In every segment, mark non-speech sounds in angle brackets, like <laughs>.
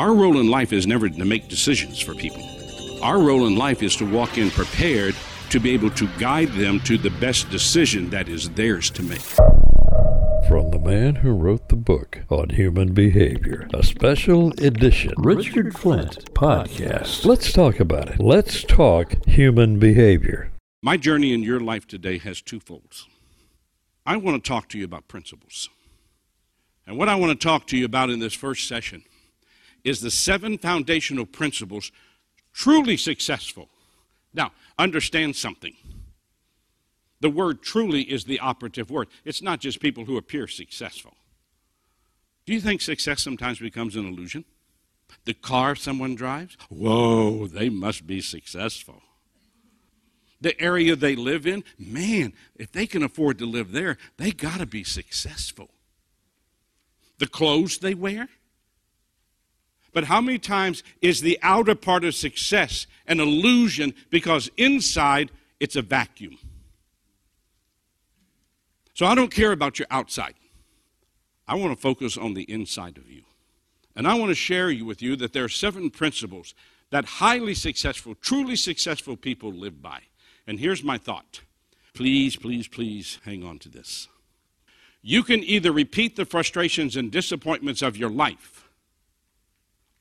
Our role in life is never to make decisions for people. Our role in life is to walk in prepared to be able to guide them to the best decision that is theirs to make. From the man who wrote the book on human behavior, a special edition Richard Flint podcast. Let's talk about it. Let's talk human behavior. My journey in your life today has two folds. I want to talk to you about principles. And what I want to talk to you about in this first session is the seven foundational principles truly successful. Now, understand something. The word truly is the operative word. It's not just people who appear successful. Do you think success sometimes becomes an illusion? The car someone drives? Whoa, they must be successful. The area they live in? Man, if they can afford to live there, they got to be successful. The clothes they wear? But how many times is the outer part of success an illusion because inside it's a vacuum? So I don't care about your outside. I want to focus on the inside of you. And I want to share with you that there are seven principles that highly successful, truly successful people live by. And here's my thought. Please, please, please hang on to this. You can either repeat the frustrations and disappointments of your life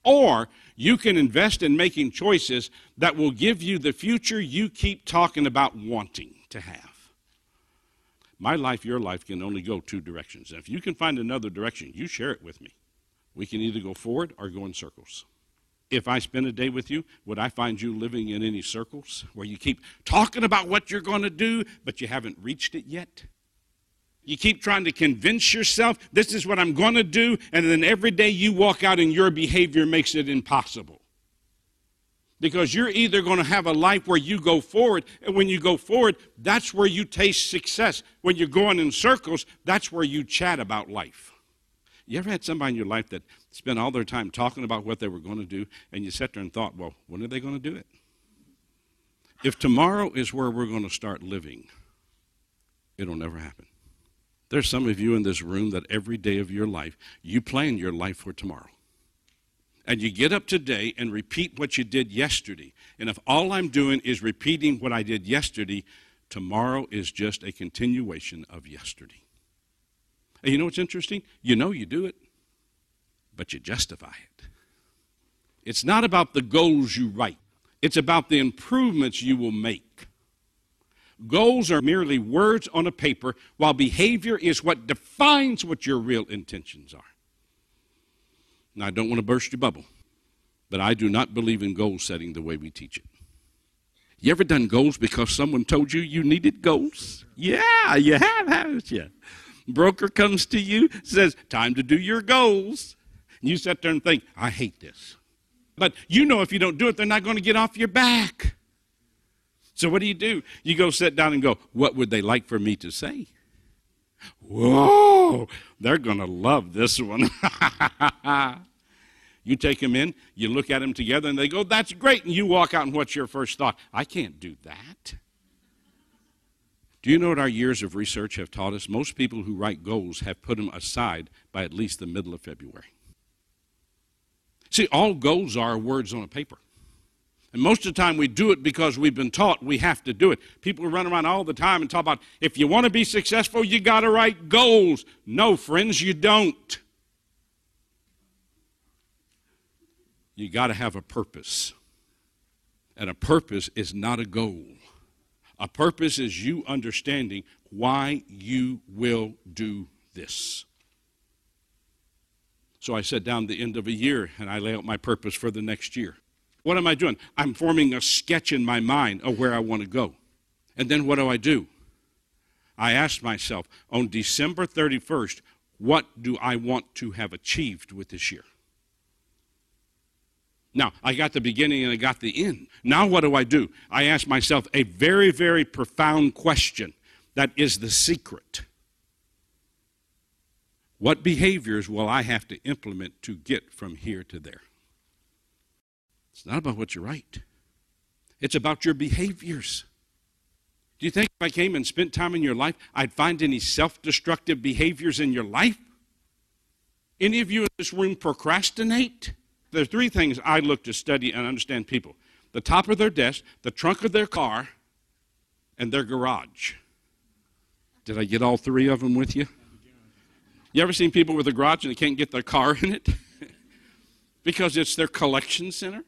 or you can invest in making choices that will give you the future you keep talking about wanting to have. My life, your life can only go two directions. And if you can find another direction, you share it with me. We can either go forward or go in circles. If I spend a day with you, would I find you living in any circles where you keep talking about what you're going to do, but you haven't reached it yet? You keep trying to convince yourself this is what I'm going to do, and then every day you walk out and your behavior makes it impossible. Because you're either going to have a life where you go forward, and when you go forward, that's where you taste success. When you're going in circles, that's where you chat about life. You ever had somebody in your life that spent all their time talking about what they were going to do, and you sat there and thought, well, when are they going to do it? If tomorrow is where we're going to start living, it'll never happen. There's some of you in this room that every day of your life, you plan your life for tomorrow. And you get up today and repeat what you did yesterday. And if all I'm doing is repeating what I did yesterday, tomorrow is just a continuation of yesterday. And you know what's interesting? You know you do it, but you justify it. It's not about the goals you write, it's about the improvements you will make. Goals are merely words on a paper, while behavior is what defines what your real intentions are. Now, I don't want to burst your bubble, but I do not believe in goal setting the way we teach it. You ever done goals because someone told you you needed goals? Yeah, you have, haven't you? Broker comes to you, says, Time to do your goals. And you sit there and think, I hate this. But you know if you don't do it, they're not going to get off your back. So what do you do? You go sit down and go, what would they like for me to say? Whoa, they're going to love this one. <laughs> you take them in, you look at them together, and they go, that's great. And you walk out, and what's your first thought? I can't do that. Do you know what our years of research have taught us? Most people who write goals have put them aside by at least the middle of February. See, all goals are words on a paper. And most of the time we do it because we've been taught we have to do it. People run around all the time and talk about if you want to be successful, you got to write goals. No, friends, you don't. You got to have a purpose. And a purpose is not a goal. A purpose is you understanding why you will do this. So I sat down the end of a year and I lay out my purpose for the next year. What am I doing? I'm forming a sketch in my mind of where I want to go. And then what do I do? I ask myself, on December 31st, what do I want to have achieved with this year? Now, I got the beginning and I got the end. Now, what do I do? I ask myself a very, very profound question that is the secret. What behaviors will I have to implement to get from here to there? It's not about what you write, it's about your behaviors. Do you think if I came and spent time in your life, I'd find any self destructive behaviors in your life? Any of you in this room procrastinate? There are three things I look to study and understand people the top of their desk, the trunk of their car, and their garage. Did I get all three of them with you? You ever seen people with a garage and they can't get their car <laughs> in it? because it's their collection center?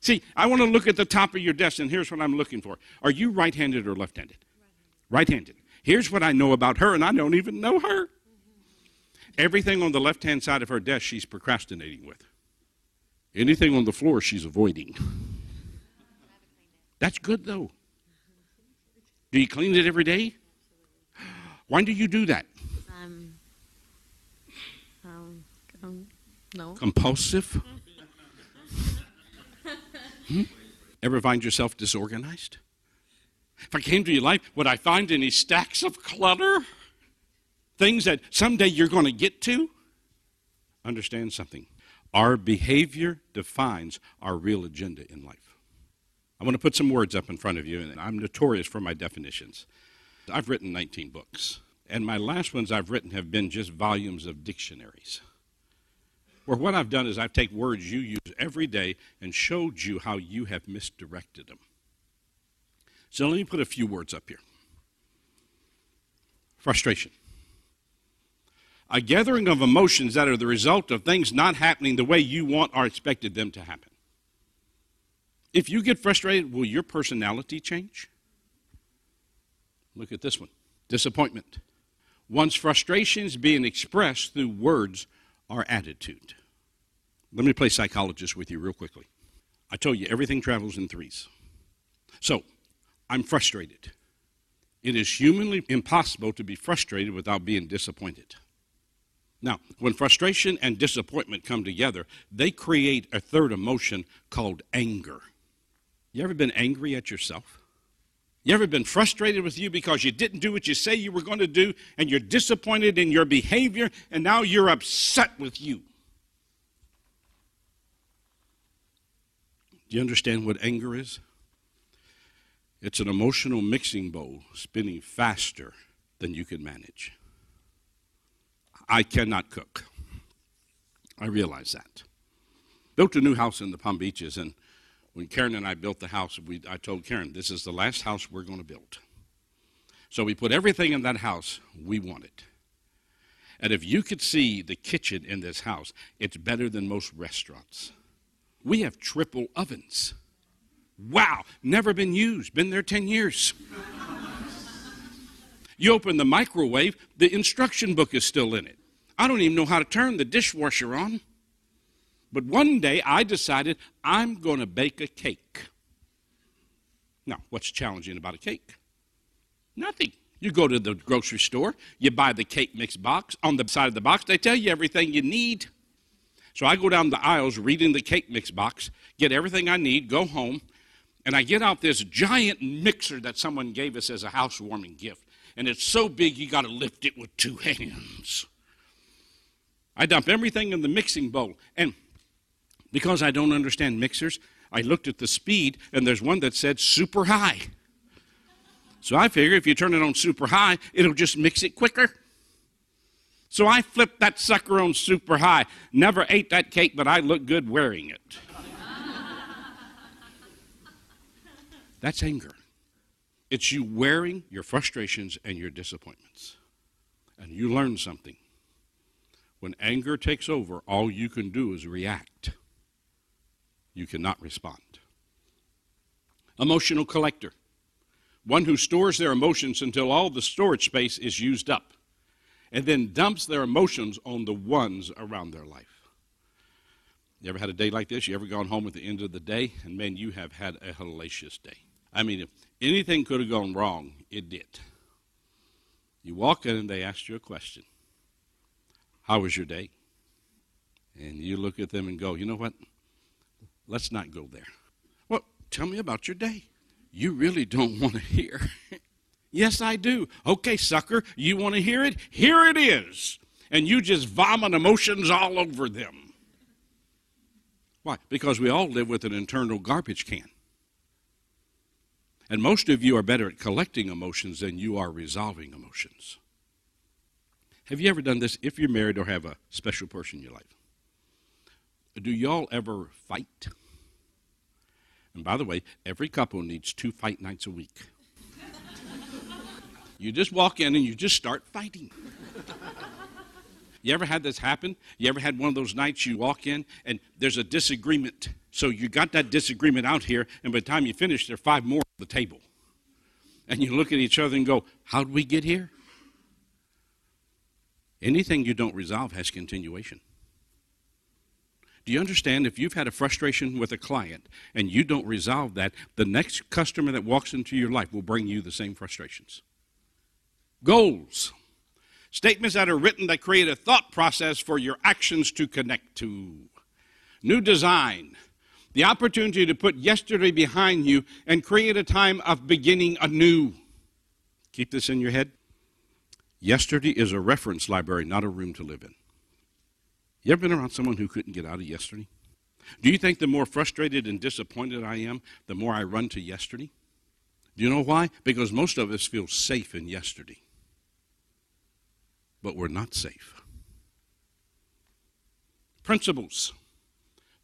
See, I want to look at the top of your desk, and here's what I'm looking for. Are you right handed or left handed? Right handed. Here's what I know about her, and I don't even know her. Everything on the left hand side of her desk, she's procrastinating with. Anything on the floor, she's avoiding. That's good, though. Do you clean it every day? Why do you do that? Um, um, um, no. Compulsive? Hmm? Ever find yourself disorganized? If I came to your life, would I find any stacks of clutter? Things that someday you're going to get to? Understand something. Our behavior defines our real agenda in life. I want to put some words up in front of you, and I'm notorious for my definitions. I've written 19 books, and my last ones I've written have been just volumes of dictionaries. Where what I've done is I've taken words you use every day and showed you how you have misdirected them. So let me put a few words up here frustration. A gathering of emotions that are the result of things not happening the way you want or expected them to happen. If you get frustrated, will your personality change? Look at this one disappointment. One's frustrations being expressed through words or attitude. Let me play psychologist with you real quickly. I told you everything travels in threes. So, I'm frustrated. It is humanly impossible to be frustrated without being disappointed. Now, when frustration and disappointment come together, they create a third emotion called anger. You ever been angry at yourself? You ever been frustrated with you because you didn't do what you say you were going to do and you're disappointed in your behavior and now you're upset with you? Do you understand what anger is? It's an emotional mixing bowl spinning faster than you can manage. I cannot cook. I realize that. Built a new house in the Palm Beaches, and when Karen and I built the house, we, I told Karen, this is the last house we're going to build. So we put everything in that house we wanted. And if you could see the kitchen in this house, it's better than most restaurants. We have triple ovens. Wow, never been used, been there 10 years. you open the microwave, the instruction book is still in it. I don't even know how to turn the dishwasher on. But one day I decided I'm going to bake a cake. Now, what's challenging about a cake? Nothing. You go to the grocery store, you buy the cake mix box. On the side of the box, they tell you everything you need. So I go down the aisles reading the cake mix box, get everything I need, go home, and I get out this giant mixer that someone gave us as a housewarming gift. And it's so big you got to lift it with two hands. I dump everything in the mixing bowl. And because I don't understand mixers, I looked at the speed, and there's one that said super high. So I figure if you turn it on super high, it'll just mix it quicker. So I flipped that sucker on super high. Never ate that cake, but I look good wearing it. That's anger. It's you wearing your frustrations and your disappointments. And you learn something. When anger takes over, all you can do is react you cannot respond. Emotional collector, one who stores their emotions until all the storage space is used up and then dumps their emotions on the ones around their life. You ever had a day like this? You ever gone home at the end of the day and man, you have had a hellacious day. I mean, if anything could have gone wrong, it did. You walk in and they ask you a question How was your day? And you look at them and go, You know what? Let's not go there. Well, tell me about your day. You really don't want to <laughs> hear. Yes, I do. Okay, sucker, you want to hear it? Here it is. And you just vomit emotions all over them. Why? Because we all live with an internal garbage can. And most of you are better at collecting emotions than you are resolving emotions. Have you ever done this if you're married or have a special person in your life? Do y'all ever fight? And by the way, every couple needs two fight nights a week. You just walk in and you just start fighting. You ever had this happen? You ever had one of those nights you walk in and there's a disagreement? So you got that disagreement out here, and by the time you finish, there are five more on the table. And you look at each other and go, How'd we get here? Anything you don't resolve has continuation. Do you understand if you've had a frustration with a client and you don't resolve that, the next customer that walks into your life will bring you the same frustrations? Goals. Statements that are written that create a thought process for your actions to connect to. New design. The opportunity to put yesterday behind you and create a time of beginning anew. Keep this in your head. Yesterday is a reference library, not a room to live in. You ever been around someone who couldn't get out of yesterday? Do you think the more frustrated and disappointed I am, the more I run to yesterday? Do you know why? Because most of us feel safe in yesterday. But we're not safe. Principles.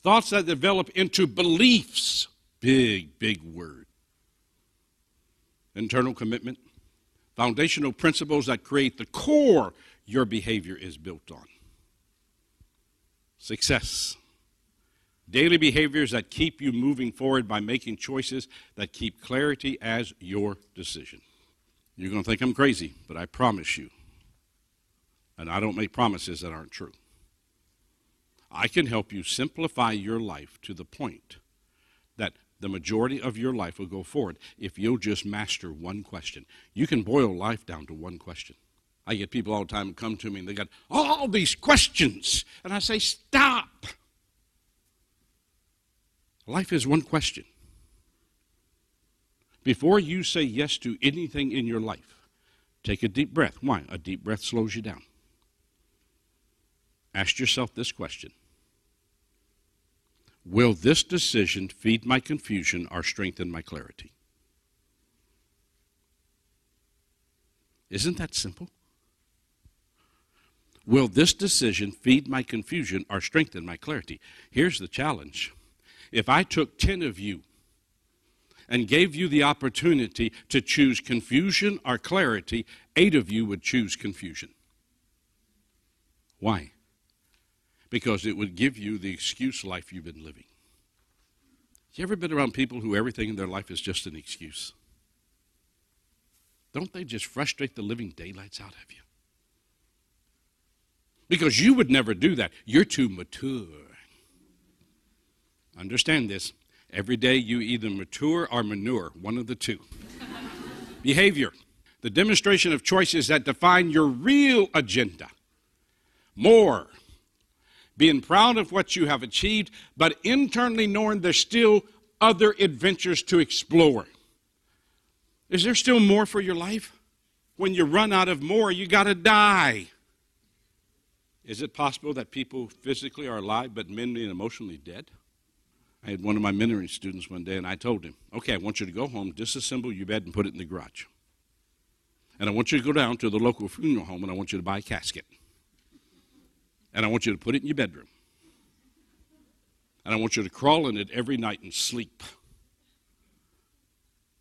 Thoughts that develop into beliefs. Big, big word. Internal commitment. Foundational principles that create the core your behavior is built on. Success. Daily behaviors that keep you moving forward by making choices that keep clarity as your decision. You're going to think I'm crazy, but I promise you, and I don't make promises that aren't true. I can help you simplify your life to the point that the majority of your life will go forward if you'll just master one question. You can boil life down to one question. I get people all the time come to me and they got all these questions. And I say, stop. Life is one question. Before you say yes to anything in your life, take a deep breath. Why? A deep breath slows you down. Ask yourself this question Will this decision feed my confusion or strengthen my clarity? Isn't that simple? Will this decision feed my confusion or strengthen my clarity? Here's the challenge. If I took 10 of you and gave you the opportunity to choose confusion or clarity, eight of you would choose confusion. Why? Because it would give you the excuse life you've been living. You ever been around people who everything in their life is just an excuse? Don't they just frustrate the living daylights out of you? Because you would never do that. You're too mature. Understand this. Every day you either mature or manure, one of the two. <laughs> Behavior, the demonstration of choices that define your real agenda. More, being proud of what you have achieved, but internally knowing there's still other adventures to explore. Is there still more for your life? When you run out of more, you got to die. Is it possible that people physically are alive but mentally and emotionally dead? I had one of my mentoring students one day, and I told him, Okay, I want you to go home, disassemble your bed, and put it in the garage. And I want you to go down to the local funeral home, and I want you to buy a casket. And I want you to put it in your bedroom. And I want you to crawl in it every night and sleep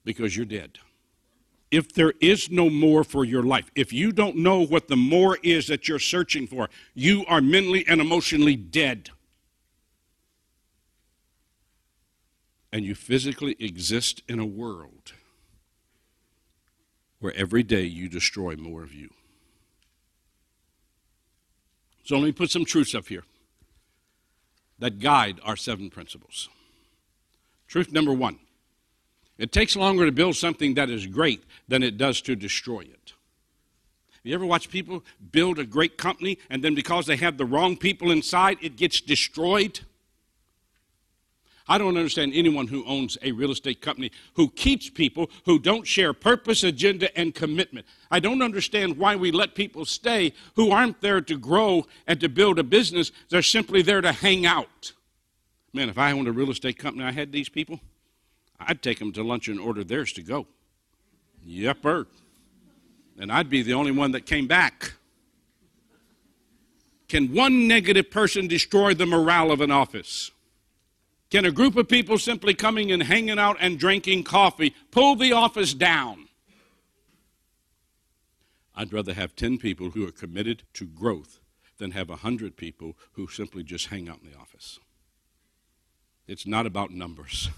because you're dead if there is no more for your life, if you don't know what the more is that you're searching for, you are mentally and emotionally dead. And you physically exist in a world where every day you destroy more of you. So let me put some truths up here that guide our seven principles. Truth number one it takes longer to build something that is great than it does to destroy it. You ever watch people build a great company and then because they have the wrong people inside, it gets destroyed? I don't understand anyone who owns a real estate company who keeps people who don't share purpose, agenda, and commitment. I don't understand why we let people stay who aren't there to grow and to build a business. They're simply there to hang out. Man, if I owned a real estate company, I had these people. I'd take them to lunch and order theirs to go. Yepper. And I'd be the only one that came back. Can one negative person destroy the morale of an office? Can a group of people simply coming and hanging out and drinking coffee pull the office down? I'd rather have 10 people who are committed to growth than have 100 people who simply just hang out in the office. It's not about numbers,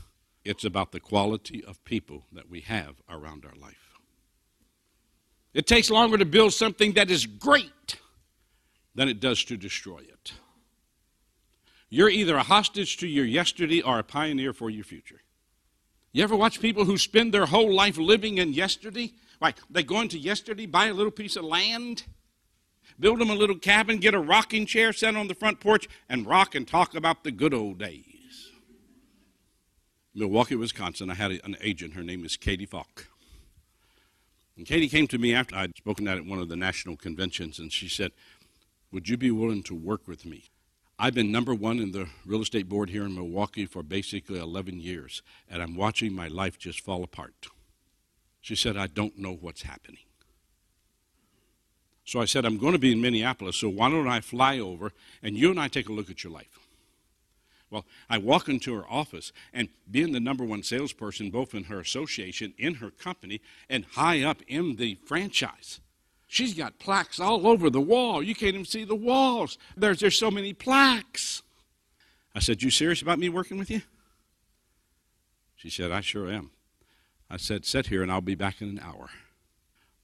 it's about the quality of people that we have around our life. It takes longer to build something that is great than it does to destroy it. You're either a hostage to your yesterday or a pioneer for your future. You ever watch people who spend their whole life living in yesterday? Like they go into yesterday, buy a little piece of land, build them a little cabin, get a rocking chair, set on the front porch, and rock and talk about the good old days. Milwaukee, Wisconsin, I had an agent. Her name is Katie Falk. And Katie came to me after I'd spoken at one of the national conventions, and she said, Would you be willing to work with me? I've been number one in the real estate board here in Milwaukee for basically 11 years, and I'm watching my life just fall apart. She said, I don't know what's happening. So I said, I'm going to be in Minneapolis, so why don't I fly over and you and I take a look at your life? Well, I walk into her office, and being the number one salesperson, both in her association, in her company, and high up in the franchise, she's got plaques all over the wall. You can't even see the walls. There's, there's so many plaques. I said, You serious about me working with you? She said, I sure am. I said, Sit here, and I'll be back in an hour.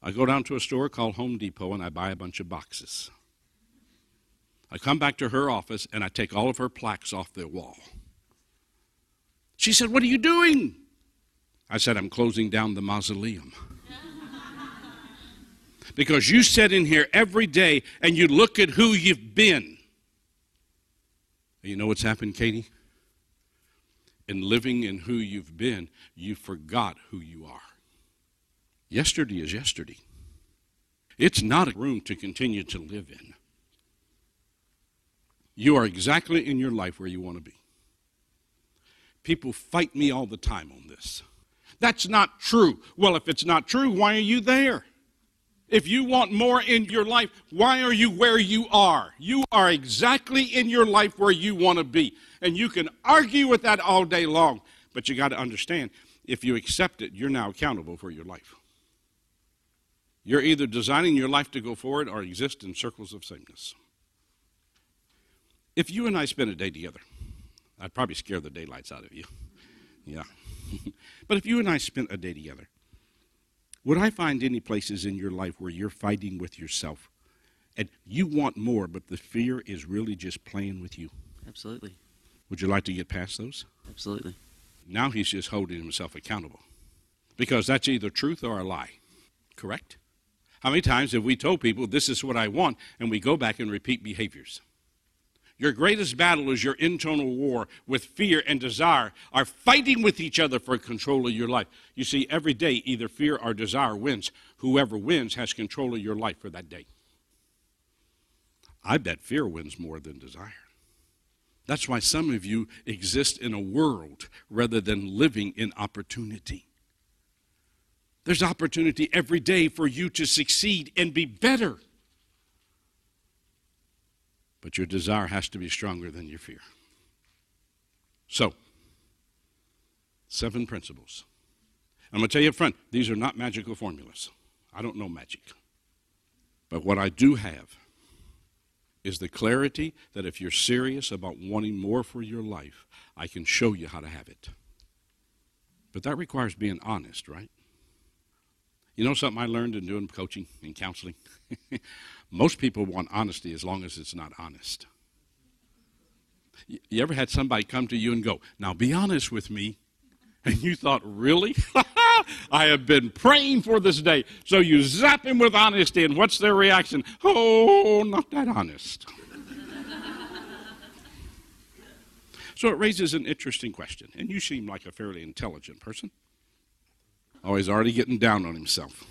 I go down to a store called Home Depot, and I buy a bunch of boxes. I come back to her office and I take all of her plaques off the wall. She said, What are you doing? I said, I'm closing down the mausoleum. Because you sit in here every day and you look at who you've been. You know what's happened, Katie? In living in who you've been, you forgot who you are. Yesterday is yesterday. It's not a room to continue to live in. You are exactly in your life where you want to be. People fight me all the time on this. That's not true. Well, if it's not true, why are you there? If you want more in your life, why are you where you are? You are exactly in your life where you want to be. And you can argue with that all day long, but you got to understand if you accept it, you're now accountable for your life. You're either designing your life to go forward or exist in circles of sameness. If you and I spent a day together, I'd probably scare the daylights out of you. Yeah. <laughs> but if you and I spent a day together, would I find any places in your life where you're fighting with yourself and you want more, but the fear is really just playing with you? Absolutely. Would you like to get past those? Absolutely. Now he's just holding himself accountable because that's either truth or a lie. Correct? How many times have we told people, this is what I want, and we go back and repeat behaviors? Your greatest battle is your internal war with fear and desire are fighting with each other for control of your life. You see, every day either fear or desire wins. Whoever wins has control of your life for that day. I bet fear wins more than desire. That's why some of you exist in a world rather than living in opportunity. There's opportunity every day for you to succeed and be better. But your desire has to be stronger than your fear. So, seven principles. I'm going to tell you up front, these are not magical formulas. I don't know magic. But what I do have is the clarity that if you're serious about wanting more for your life, I can show you how to have it. But that requires being honest, right? You know something I learned in doing coaching and counseling? <laughs> Most people want honesty as long as it's not honest. You ever had somebody come to you and go, Now be honest with me? <laughs> And you thought, Really? <laughs> I have been praying for this day. So you zap him with honesty, and what's their reaction? Oh, not that honest. <laughs> so it raises an interesting question, and you seem like a fairly intelligent person. Oh, he's already getting down on himself.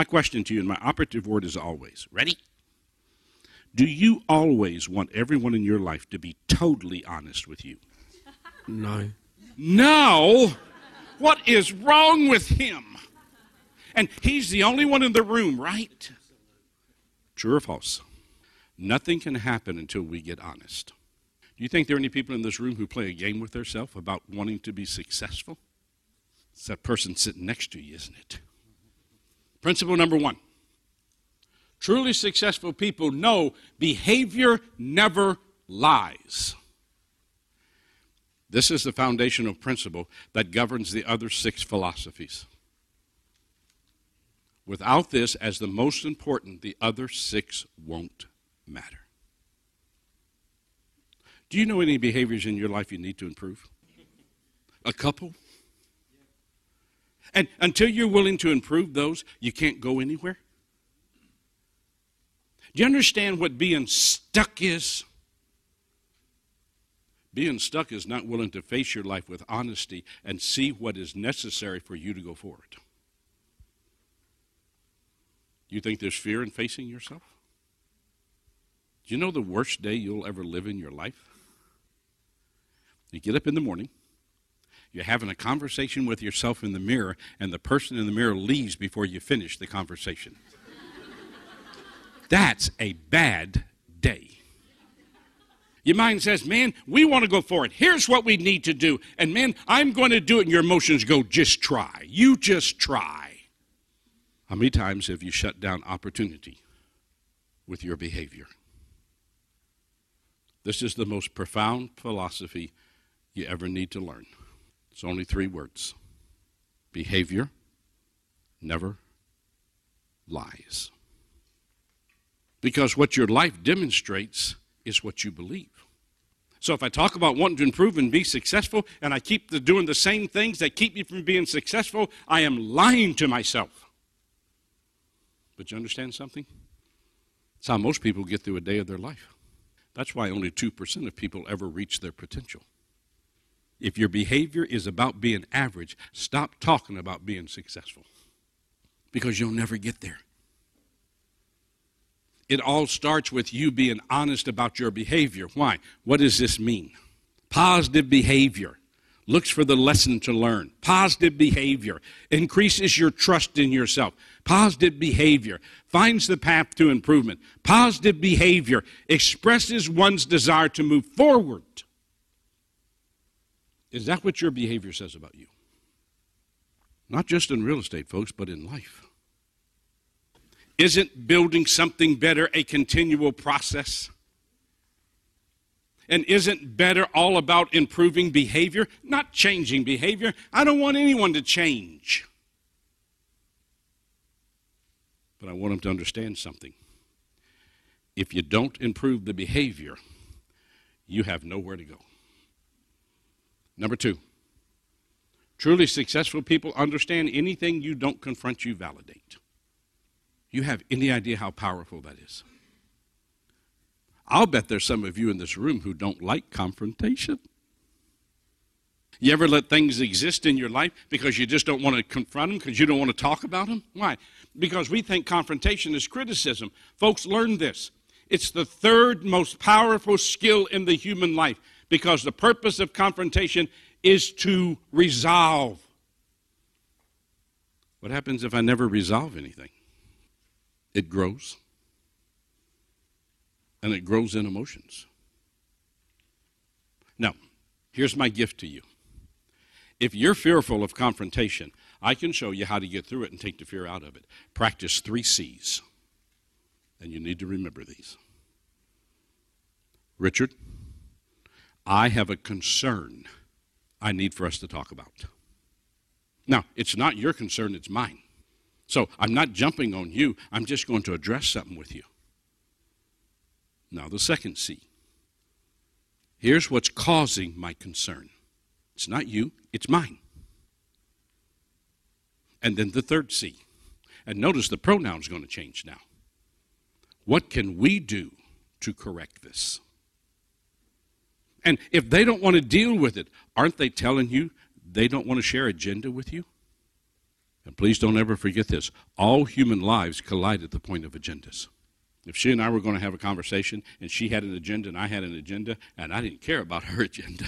My question to you, and my operative word is always. Ready? Do you always want everyone in your life to be totally honest with you? No. No! What is wrong with him? And he's the only one in the room, right? True or false? Nothing can happen until we get honest. Do you think there are any people in this room who play a game with themselves about wanting to be successful? It's that person sitting next to you, isn't it? Principle number one truly successful people know behavior never lies. This is the foundational principle that governs the other six philosophies. Without this as the most important, the other six won't matter. Do you know any behaviors in your life you need to improve? A couple? And until you're willing to improve those, you can't go anywhere? Do you understand what being stuck is? Being stuck is not willing to face your life with honesty and see what is necessary for you to go forward. You think there's fear in facing yourself? Do you know the worst day you'll ever live in your life? You get up in the morning, you're having a conversation with yourself in the mirror, and the person in the mirror leaves before you finish the conversation. That's a bad day. Your mind says, man, we want to go forward. Here's what we need to do. And man, I'm going to do it. And your emotions go, just try. You just try. How many times have you shut down opportunity with your behavior? This is the most profound philosophy you ever need to learn. It's only three words behavior never lies. Because what your life demonstrates is what you believe. So if I talk about wanting to improve and be successful, and I keep the, doing the same things that keep me from being successful, I am lying to myself. But you understand something? It's how most people get through a day of their life. That's why only 2% of people ever reach their potential. If your behavior is about being average, stop talking about being successful because you'll never get there. It all starts with you being honest about your behavior. Why? What does this mean? Positive behavior looks for the lesson to learn. Positive behavior increases your trust in yourself. Positive behavior finds the path to improvement. Positive behavior expresses one's desire to move forward. Is that what your behavior says about you? Not just in real estate, folks, but in life. Isn't building something better a continual process? And isn't better all about improving behavior, not changing behavior? I don't want anyone to change. But I want them to understand something. If you don't improve the behavior, you have nowhere to go. Number two, truly successful people understand anything you don't confront, you validate. You have any idea how powerful that is? I'll bet there's some of you in this room who don't like confrontation. You ever let things exist in your life because you just don't want to confront them, because you don't want to talk about them? Why? Because we think confrontation is criticism. Folks, learn this. It's the third most powerful skill in the human life because the purpose of confrontation is to resolve. What happens if I never resolve anything? It grows. And it grows in emotions. Now, here's my gift to you. If you're fearful of confrontation, I can show you how to get through it and take the fear out of it. Practice three C's. And you need to remember these. Richard, I have a concern I need for us to talk about. Now, it's not your concern, it's mine. So I'm not jumping on you, I'm just going to address something with you. Now, the second C. Here's what's causing my concern it's not you, it's mine. And then the third C. And notice the pronoun's going to change now. What can we do to correct this? And if they don't want to deal with it, aren't they telling you they don't want to share agenda with you? And please don't ever forget this all human lives collide at the point of agendas. If she and I were going to have a conversation and she had an agenda and I had an agenda and I didn't care about <laughs> her agenda,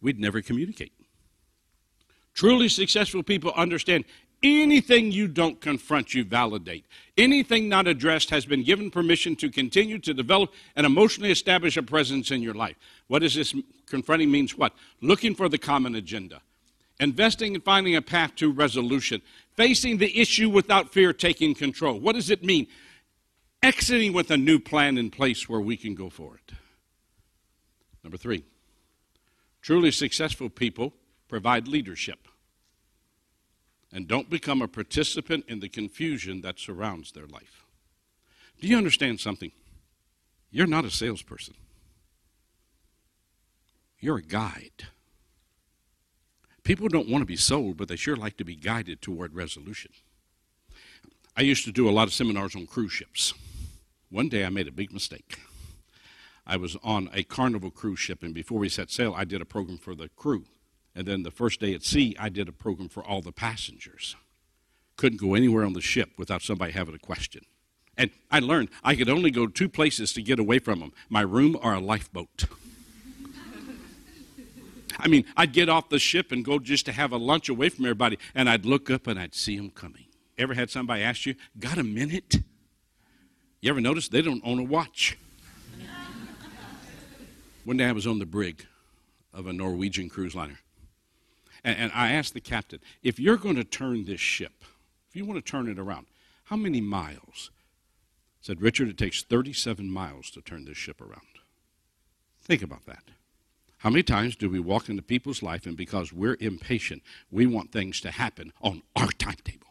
we'd never communicate. Truly successful people understand Anything you don't confront, you validate. Anything not addressed has been given permission to continue to develop and emotionally establish a presence in your life. What does this confronting means what? Looking for the common agenda. Investing in finding a path to resolution. Facing the issue without fear taking control. What does it mean? Exiting with a new plan in place where we can go for it. Number three, truly successful people provide leadership and don't become a participant in the confusion that surrounds their life. Do you understand something? You're not a salesperson, you're a guide. People don't want to be sold, but they sure like to be guided toward resolution. I used to do a lot of seminars on cruise ships. One day I made a big mistake. I was on a carnival cruise ship, and before we set sail, I did a program for the crew. And then the first day at sea, I did a program for all the passengers. Couldn't go anywhere on the ship without somebody having a question. And I learned I could only go two places to get away from them my room or a lifeboat. I mean, I'd get off the ship and go just to have a lunch away from everybody, and I'd look up and I'd see them coming. Ever had somebody ask you, Got a minute? You ever notice they don't own a watch? One day I was on the brig of a Norwegian cruise liner. And, and I asked the captain, if you're going to turn this ship, if you want to turn it around, how many miles? said, Richard, it takes 37 miles to turn this ship around. Think about that. How many times do we walk into people's life and because we're impatient, we want things to happen on our timetable?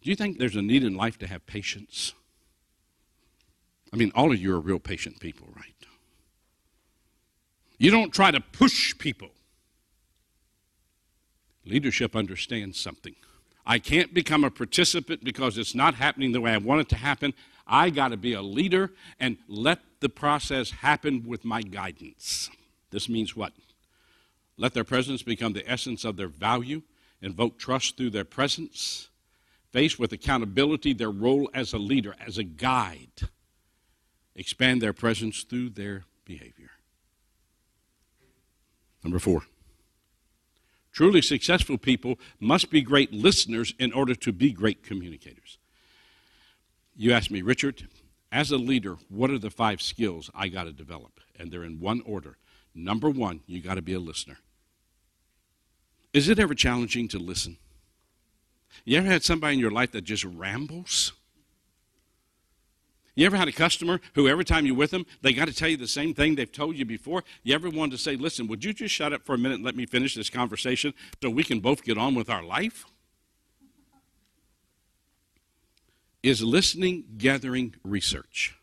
Do you think there's a need in life to have patience? I mean, all of you are real patient people, right? You don't try to push people. Leadership understands something. I can't become a participant because it's not happening the way I want it to happen. I got to be a leader and let the process happen with my guidance. This means what? Let their presence become the essence of their value, invoke trust through their presence, face with accountability their role as a leader, as a guide, expand their presence through their behavior. Number four. Truly successful people must be great listeners in order to be great communicators. You ask me, Richard, as a leader, what are the five skills I got to develop? And they're in one order. Number one, you got to be a listener. Is it ever challenging to listen? You ever had somebody in your life that just rambles? You ever had a customer who every time you're with them, they got to tell you the same thing they've told you before? You ever wanted to say, listen, would you just shut up for a minute and let me finish this conversation so we can both get on with our life? Is listening gathering research?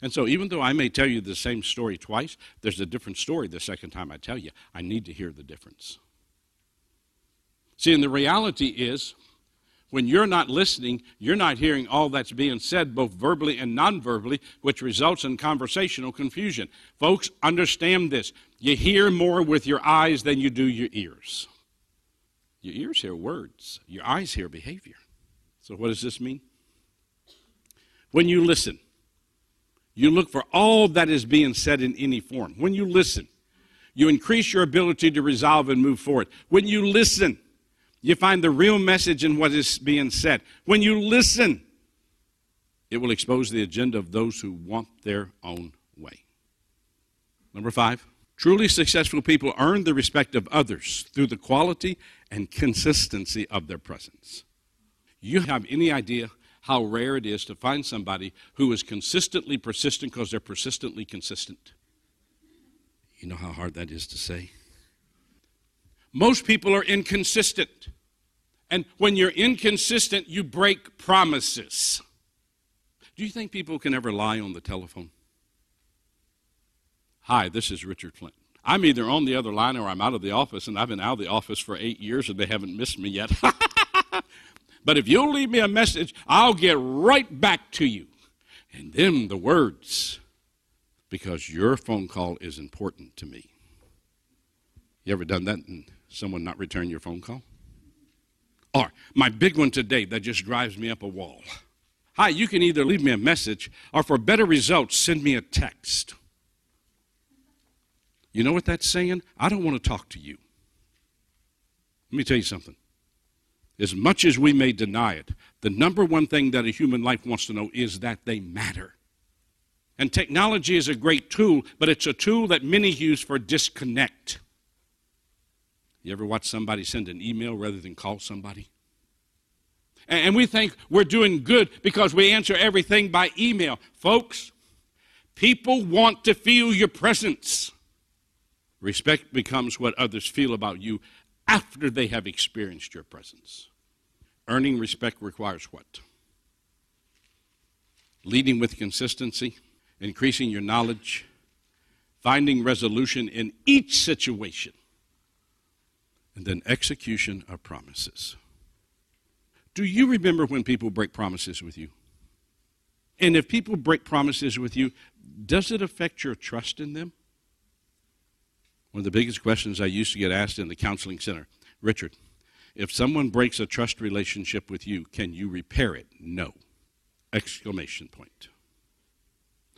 And so, even though I may tell you the same story twice, there's a different story the second time I tell you. I need to hear the difference. See, and the reality is, when you're not listening, you're not hearing all that's being said, both verbally and non verbally, which results in conversational confusion. Folks, understand this. You hear more with your eyes than you do your ears. Your ears hear words, your eyes hear behavior. So, what does this mean? When you listen, you look for all that is being said in any form. When you listen, you increase your ability to resolve and move forward. When you listen, you find the real message in what is being said. When you listen, it will expose the agenda of those who want their own way. Number five, truly successful people earn the respect of others through the quality and consistency of their presence. You have any idea how rare it is to find somebody who is consistently persistent because they're persistently consistent? You know how hard that is to say? Most people are inconsistent. And when you're inconsistent, you break promises. Do you think people can ever lie on the telephone? Hi, this is Richard Flint. I'm either on the other line or I'm out of the office, and I've been out of the office for eight years and they haven't missed me yet. <laughs> but if you'll leave me a message, I'll get right back to you. And then the words, because your phone call is important to me. You ever done that and someone not return your phone call? Or my big one today that just drives me up a wall. Hi, you can either leave me a message or for better results, send me a text. You know what that's saying? I don't want to talk to you. Let me tell you something. As much as we may deny it, the number one thing that a human life wants to know is that they matter. And technology is a great tool, but it's a tool that many use for disconnect. You ever watch somebody send an email rather than call somebody? And we think we're doing good because we answer everything by email. Folks, people want to feel your presence. Respect becomes what others feel about you after they have experienced your presence. Earning respect requires what? Leading with consistency, increasing your knowledge, finding resolution in each situation, and then execution of promises. Do you remember when people break promises with you? And if people break promises with you, does it affect your trust in them? One of the biggest questions I used to get asked in the counseling center Richard, if someone breaks a trust relationship with you, can you repair it? No. Exclamation point.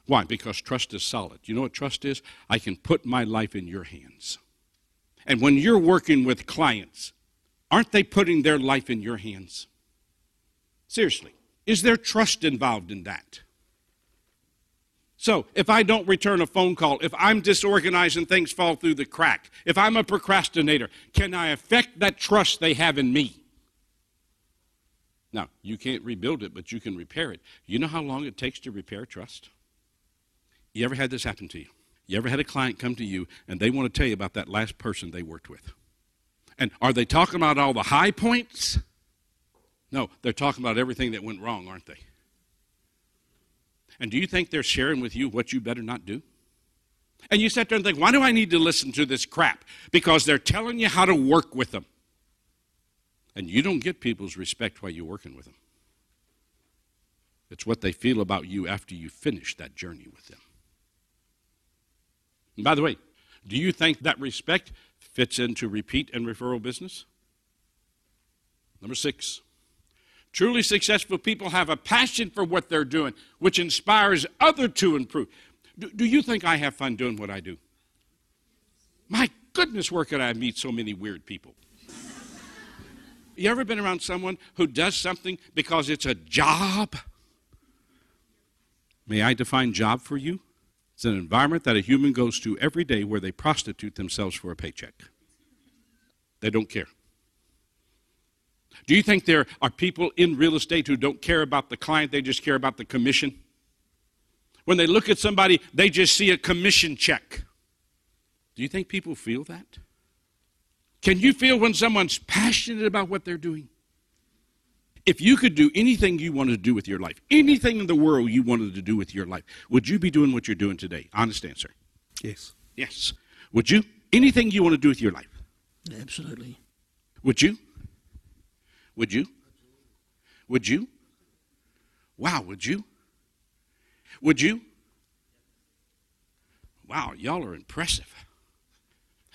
Why? Because trust is solid. You know what trust is? I can put my life in your hands. And when you're working with clients, aren't they putting their life in your hands? Seriously, is there trust involved in that? So, if I don't return a phone call, if I'm disorganized and things fall through the crack, if I'm a procrastinator, can I affect that trust they have in me? Now, you can't rebuild it, but you can repair it. You know how long it takes to repair trust? You ever had this happen to you? You ever had a client come to you and they want to tell you about that last person they worked with? And are they talking about all the high points? No, they're talking about everything that went wrong, aren't they? And do you think they're sharing with you what you better not do? And you sit there and think, why do I need to listen to this crap? Because they're telling you how to work with them. And you don't get people's respect while you're working with them. It's what they feel about you after you finish that journey with them. By the way, do you think that respect fits into repeat and referral business? Number six, Truly successful people have a passion for what they're doing, which inspires others to improve. Do, do, you think I have fun doing what I do? My goodness, where could I meet so many weird people? You ever been around someone who does something because it's a job? May I define job for you? It's an environment that a human goes to every day where they prostitute themselves for a paycheck. They don't care. Do you think there are people in real estate who don't care about the client, they just care about the commission? When they look at somebody, they just see a commission check. Do you think people feel that? Can you feel when someone's passionate about what they're doing? If you could do anything you wanted to do with your life, anything in the world you wanted to do with your life, would you be doing what you're doing today? Honest answer. Yes. Yes. Would you? Anything you want to do with your life? Absolutely. Would you? Would you? Would you? Wow, would you? Would you? Wow, y'all are impressive.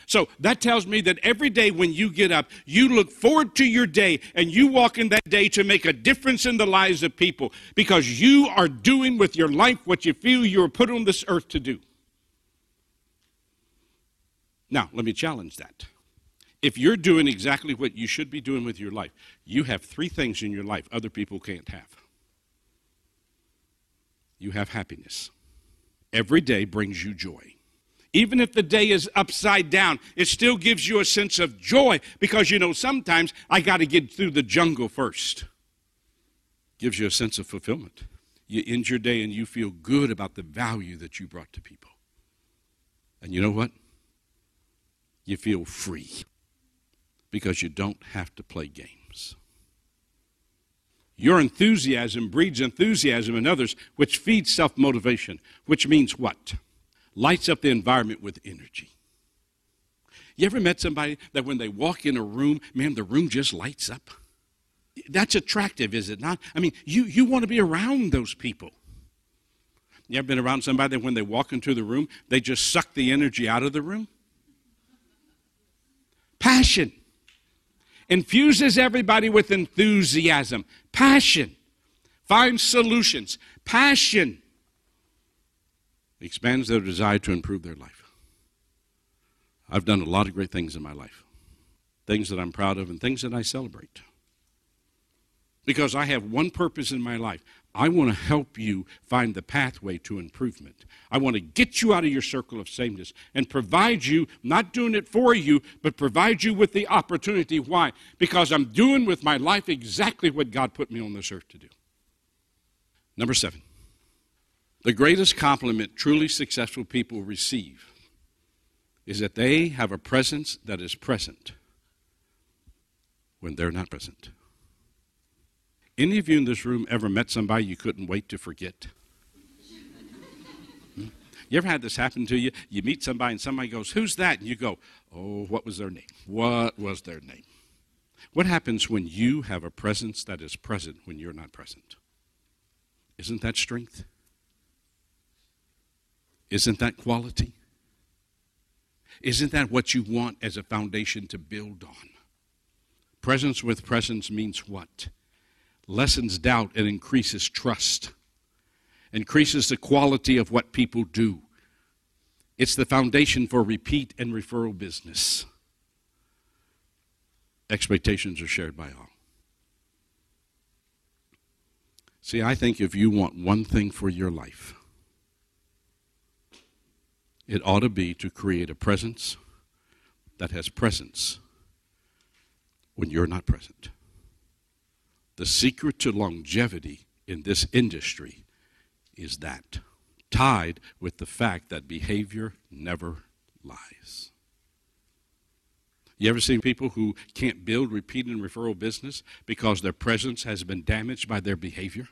So that tells me that every day when you get up, you look forward to your day and you walk in that day to make a difference in the lives of people because you are doing with your life what you feel you are put on this earth to do. Now, let me challenge that if you're doing exactly what you should be doing with your life, you have three things in your life other people can't have. You have happiness. Every day brings you joy. Even if the day is upside down, it still gives you a sense of joy because you know sometimes I got to get through the jungle first. Gives you a sense of fulfillment. You end your day and you feel good about the value that you brought to people. And you know what? You feel free because you don't have to play games. Your enthusiasm breeds enthusiasm in others, which feeds self motivation, which means what? Lights up the environment with energy. You ever met somebody that when they walk in a room, man, the room just lights up? That's attractive, is it not? I mean, you, you want to be around those people. You ever been around somebody that when they walk into the room, they just suck the energy out of the room? Passion infuses everybody with enthusiasm, passion, finds solutions, passion, expands their desire to improve their life. I've done a lot of great things in my life. things that I'm proud of, and things that I celebrate. Because I have one purpose in my life. I want to help you find the pathway to improvement. I want to get you out of your circle of sameness and provide you, not doing it for you, but provide you with the opportunity. Why? Because I'm doing with my life exactly what God put me on this earth to do. Number seven, the greatest compliment truly successful people receive is that they have a presence that is present when they're not present. Any of you in this room ever met somebody you couldn't wait to forget? Hmm? You ever had this happen to you? You meet somebody and somebody goes, Who's that? And you go, Oh, what was their name? What was their name? What happens when you have a presence that is present when you're not present? Isn't that strength? Isn't that quality? Isn't that what you want as a foundation to build on? Presence with presence means what? Lessens doubt and increases trust, increases the quality of what people do. It's the foundation for repeat and referral business. Expectations are shared by all. See, I think if you want one thing for your life, it ought to be to create a presence that has presence when you're not present. The secret to longevity in this industry is that, tied with the fact that behavior never lies. You ever seen people who can't build repeat and referral business because their presence has been damaged by their behavior?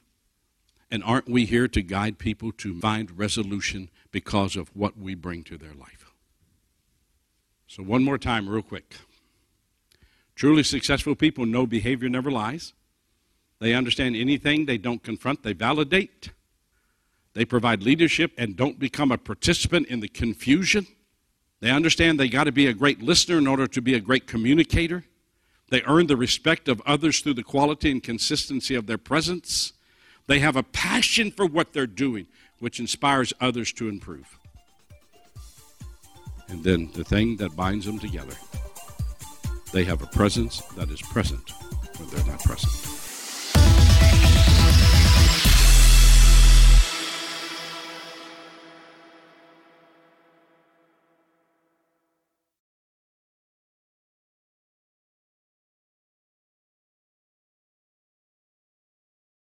And aren't we here to guide people to find resolution because of what we bring to their life? So, one more time, real quick. Truly successful people know behavior never lies. They understand anything they don't confront, they validate. They provide leadership and don't become a participant in the confusion. They understand they got to be a great listener in order to be a great communicator. They earn the respect of others through the quality and consistency of their presence. They have a passion for what they're doing, which inspires others to improve. And then the thing that binds them together, they have a presence that is present when they're not present.